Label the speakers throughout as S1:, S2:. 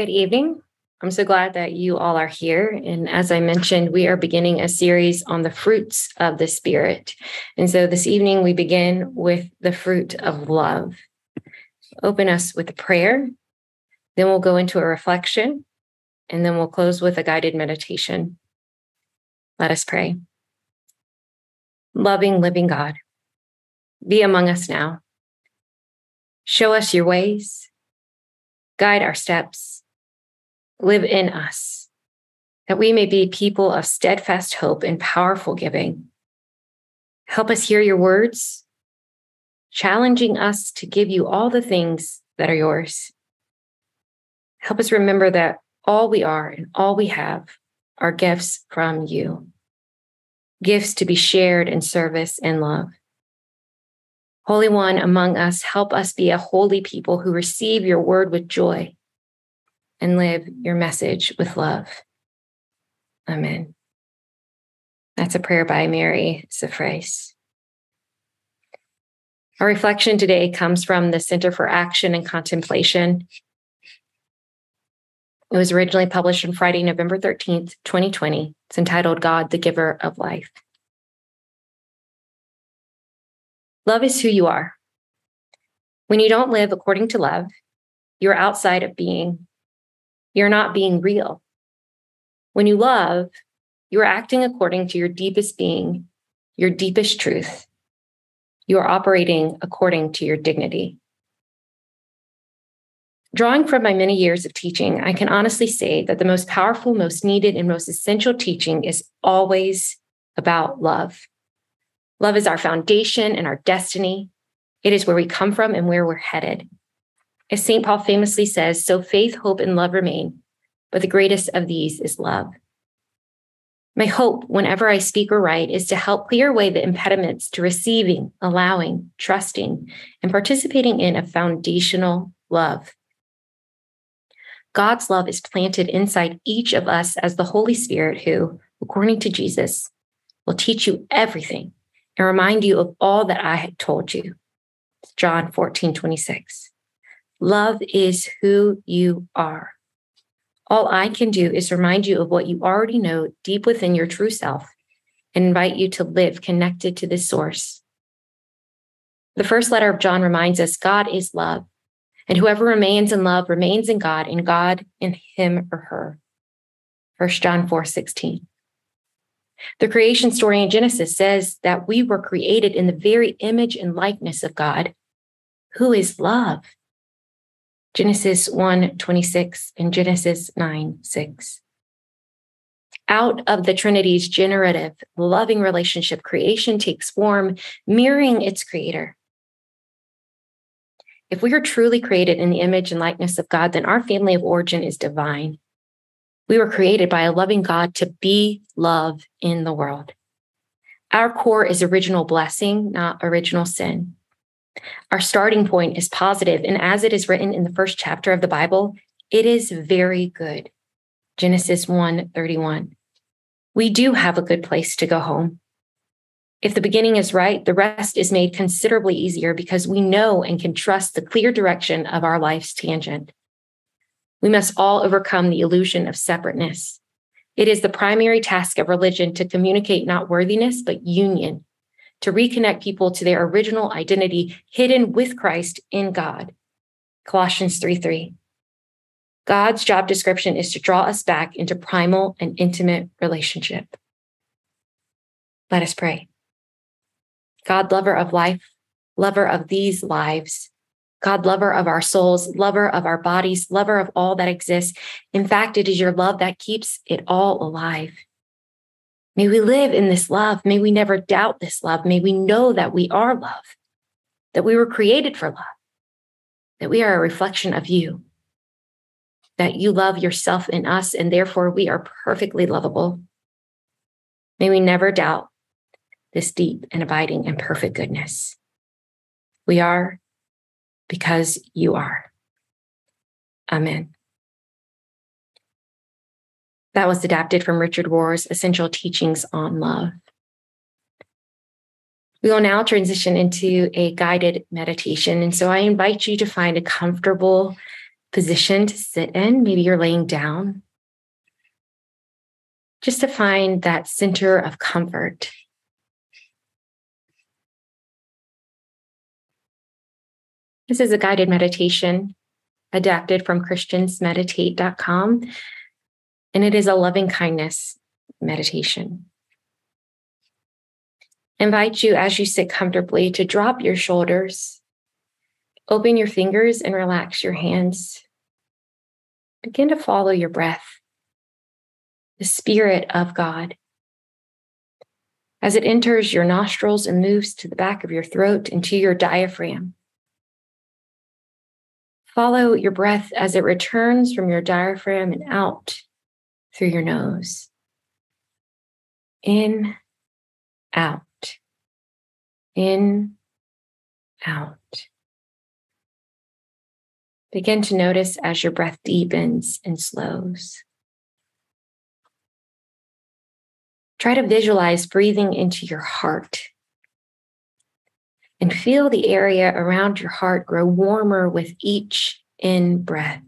S1: Good evening. I'm so glad that you all are here. And as I mentioned, we are beginning a series on the fruits of the Spirit. And so this evening, we begin with the fruit of love. Open us with a prayer, then we'll go into a reflection, and then we'll close with a guided meditation. Let us pray. Loving, living God, be among us now. Show us your ways, guide our steps live in us, that we may be people of steadfast hope and powerful giving. Help us hear your words, challenging us to give you all the things that are yours. Help us remember that all we are and all we have are gifts from you, gifts to be shared in service and love. Holy One among us, help us be a holy people who receive your word with joy and live your message with love. Amen. That's a prayer by Mary Safrace. Our reflection today comes from the Center for Action and Contemplation. It was originally published on Friday, November 13th, 2020. It's entitled God, the Giver of Life. Love is who you are. When you don't live according to love, you're outside of being you're not being real. When you love, you are acting according to your deepest being, your deepest truth. You are operating according to your dignity. Drawing from my many years of teaching, I can honestly say that the most powerful, most needed, and most essential teaching is always about love. Love is our foundation and our destiny. It is where we come from and where we're headed. As St. Paul famously says, so faith, hope, and love remain, but the greatest of these is love. My hope, whenever I speak or write, is to help clear away the impediments to receiving, allowing, trusting, and participating in a foundational love. God's love is planted inside each of us as the Holy Spirit, who, according to Jesus, will teach you everything and remind you of all that I had told you. John 14, 26. Love is who you are. All I can do is remind you of what you already know deep within your true self and invite you to live connected to this source. The first letter of John reminds us God is love, and whoever remains in love remains in God, and God in him or her. 1 John 4 16. The creation story in Genesis says that we were created in the very image and likeness of God, who is love. Genesis 1 26 and Genesis 9 6. Out of the Trinity's generative, loving relationship, creation takes form, mirroring its creator. If we are truly created in the image and likeness of God, then our family of origin is divine. We were created by a loving God to be love in the world. Our core is original blessing, not original sin. Our starting point is positive, and as it is written in the first chapter of the Bible, it is very good. Genesis 1 31. We do have a good place to go home. If the beginning is right, the rest is made considerably easier because we know and can trust the clear direction of our life's tangent. We must all overcome the illusion of separateness. It is the primary task of religion to communicate not worthiness, but union to reconnect people to their original identity hidden with Christ in God. Colossians 3 3. God's job description is to draw us back into primal and intimate relationship. Let us pray. God, lover of life, lover of these lives, God, lover of our souls, lover of our bodies, lover of all that exists. In fact, it is your love that keeps it all alive. May we live in this love. May we never doubt this love. May we know that we are love, that we were created for love, that we are a reflection of you, that you love yourself in us, and therefore we are perfectly lovable. May we never doubt this deep and abiding and perfect goodness. We are because you are. Amen. That was adapted from Richard Rohr's Essential Teachings on Love. We will now transition into a guided meditation. And so I invite you to find a comfortable position to sit in. Maybe you're laying down. Just to find that center of comfort. This is a guided meditation adapted from christiansmeditate.com. And it is a loving kindness meditation. invite you as you sit comfortably to drop your shoulders, open your fingers and relax your hands. Begin to follow your breath, the Spirit of God. As it enters your nostrils and moves to the back of your throat and to your diaphragm. Follow your breath as it returns from your diaphragm and out through your nose. In, out. In, out. Begin to notice as your breath deepens and slows. Try to visualize breathing into your heart and feel the area around your heart grow warmer with each in breath.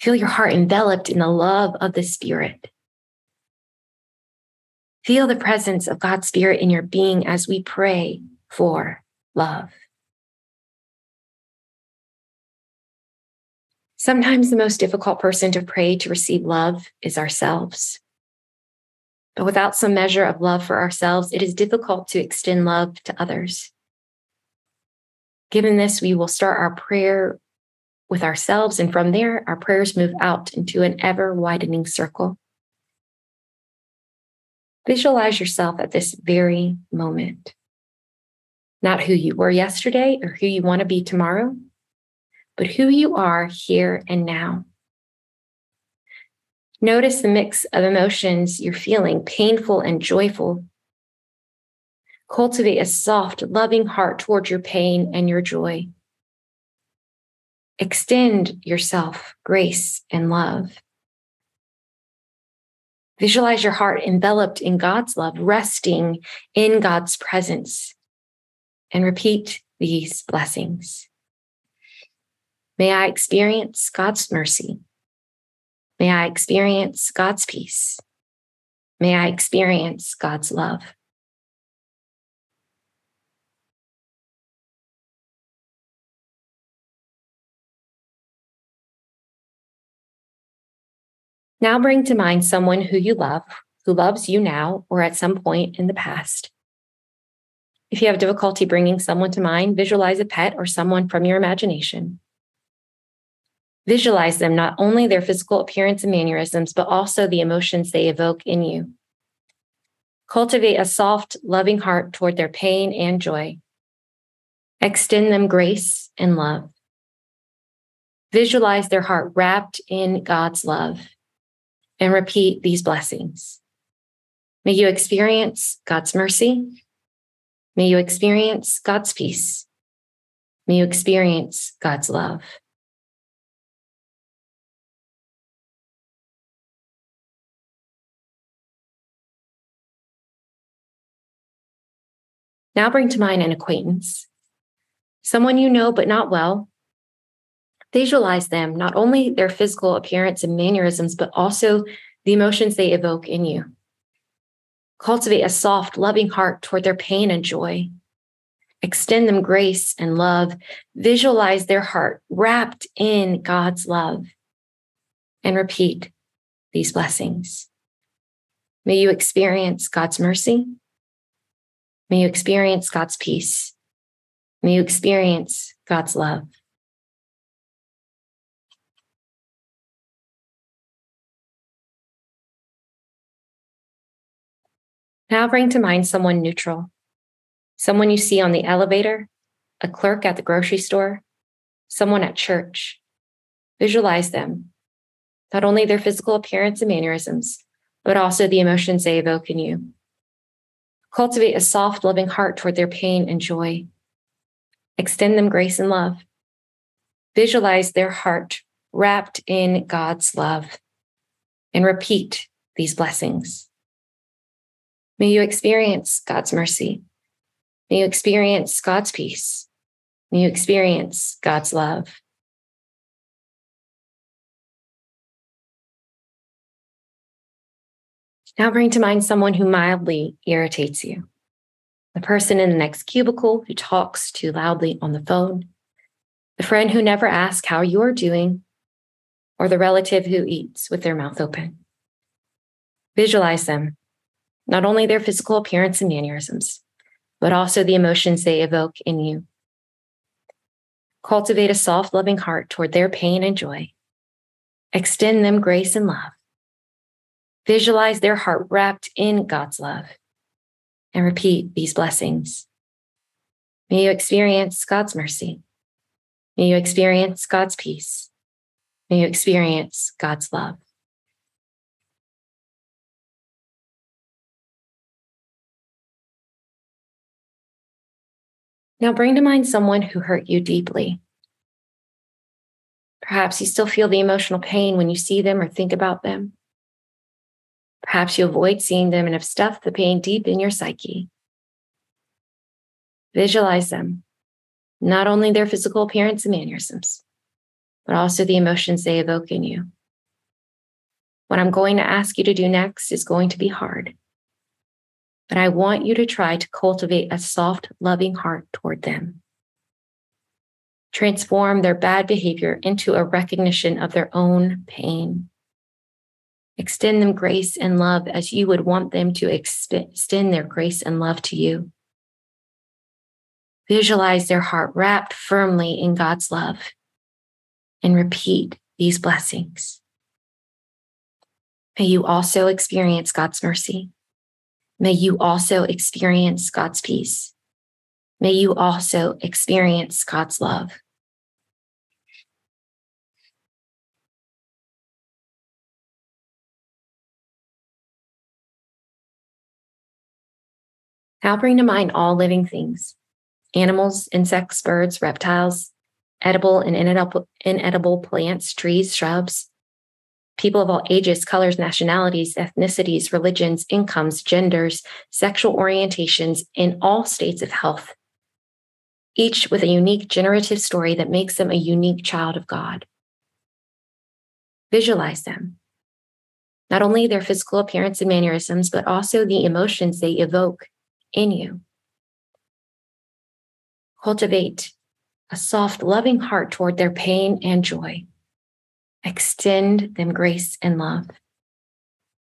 S1: Feel your heart enveloped in the love of the Spirit. Feel the presence of God's Spirit in your being as we pray for love. Sometimes the most difficult person to pray to receive love is ourselves. But without some measure of love for ourselves, it is difficult to extend love to others. Given this, we will start our prayer with ourselves, and from there, our prayers move out into an ever widening circle. Visualize yourself at this very moment. Not who you were yesterday or who you want to be tomorrow, but who you are here and now. Notice the mix of emotions you're feeling, painful and joyful. Cultivate a soft, loving heart toward your pain and your joy. Extend yourself grace and love. Visualize your heart enveloped in God's love, resting in God's presence, and repeat these blessings. May I experience God's mercy. May I experience God's peace. May I experience God's love. Now bring to mind someone who you love, who loves you now or at some point in the past. If you have difficulty bringing someone to mind, visualize a pet or someone from your imagination. Visualize them, not only their physical appearance and mannerisms, but also the emotions they evoke in you. Cultivate a soft, loving heart toward their pain and joy. Extend them grace and love. Visualize their heart wrapped in God's love and repeat these blessings. May you experience God's mercy. May you experience God's peace. May you experience God's love. Now bring to mind an acquaintance, someone you know but not well. Visualize them, not only their physical appearance and mannerisms, but also the emotions they evoke in you. Cultivate a soft, loving heart toward their pain and joy. Extend them grace and love. Visualize their heart wrapped in God's love. And repeat these blessings. May you experience God's mercy. May you experience God's peace. May you experience God's love. Now bring to mind someone neutral, someone you see on the elevator, a clerk at the grocery store, someone at church. Visualize them, not only their physical appearance and mannerisms, but also the emotions they evoke in you. Cultivate a soft, loving heart toward their pain and joy. Extend them grace and love. Visualize their heart wrapped in God's love and repeat these blessings. May you experience God's mercy. May you experience God's peace. May you experience God's love. Now bring to mind someone who mildly irritates you the person in the next cubicle who talks too loudly on the phone, the friend who never asks how you're doing, or the relative who eats with their mouth open. Visualize them not only their physical appearance and mannerisms, but also the emotions they evoke in you. Cultivate a soft, loving heart toward their pain and joy. Extend them grace and love. Visualize their heart wrapped in God's love and repeat these blessings. May you experience God's mercy. May you experience God's peace. May you experience God's love. Now bring to mind someone who hurt you deeply. Perhaps you still feel the emotional pain when you see them or think about them. Perhaps you avoid seeing them and have stuffed the pain deep in your psyche. Visualize them, not only their physical appearance and mannerisms, but also the emotions they evoke in you. What I'm going to ask you to do next is going to be hard, but I want you to try to cultivate a soft, loving heart toward them. Transform their bad behavior into a recognition of their own pain. Extend them grace and love as you would want them to extend their grace and love to you. Visualize their heart wrapped firmly in God's love and repeat these blessings. May you also experience God's mercy. May you also experience God's peace. May you also experience God's love. Now bring to mind all living things animals, insects, birds, reptiles, edible and inedible, inedible plants, trees, shrubs, people of all ages, colors, nationalities, ethnicities, religions, incomes, genders, sexual orientations, in all states of health, each with a unique generative story that makes them a unique child of God. Visualize them. Not only their physical appearance and mannerisms, but also the emotions they evoke in you. Cultivate a soft, loving heart toward their pain and joy. Extend them grace and love.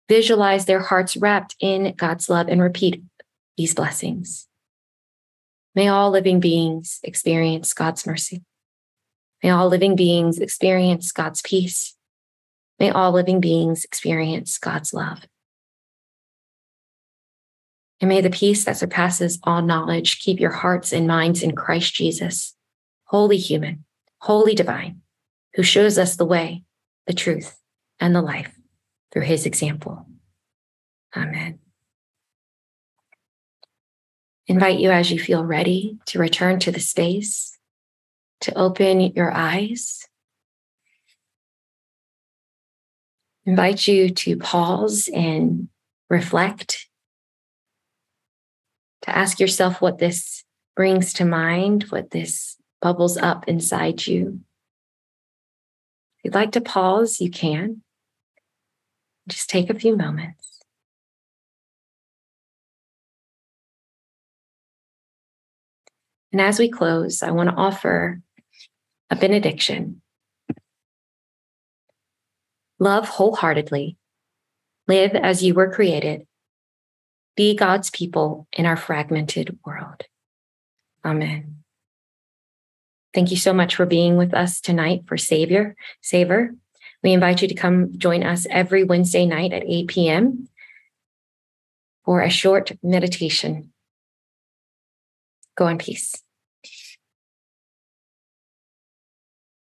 S1: Visualize their hearts wrapped in God's love and repeat these blessings. May all living beings experience God's mercy. May all living beings experience God's peace. May all living beings experience God's love. And may the peace that surpasses all knowledge keep your hearts and minds in Christ Jesus, holy human, holy divine, who shows us the way, the truth, and the life through his example. Amen. Invite you as you feel ready to return to the space, to open your eyes. Invite you to pause and reflect to ask yourself what this brings to mind, what this bubbles up inside you. If you'd like to pause, you can. Just take a few moments. And as we close, I want to offer a benediction. Love wholeheartedly. Live as you were created be God's people in our fragmented world. Amen. Thank you so much for being with us tonight for Savior, Savor. We invite you to come join us every Wednesday night at 8 p.m. for a short meditation. Go in peace.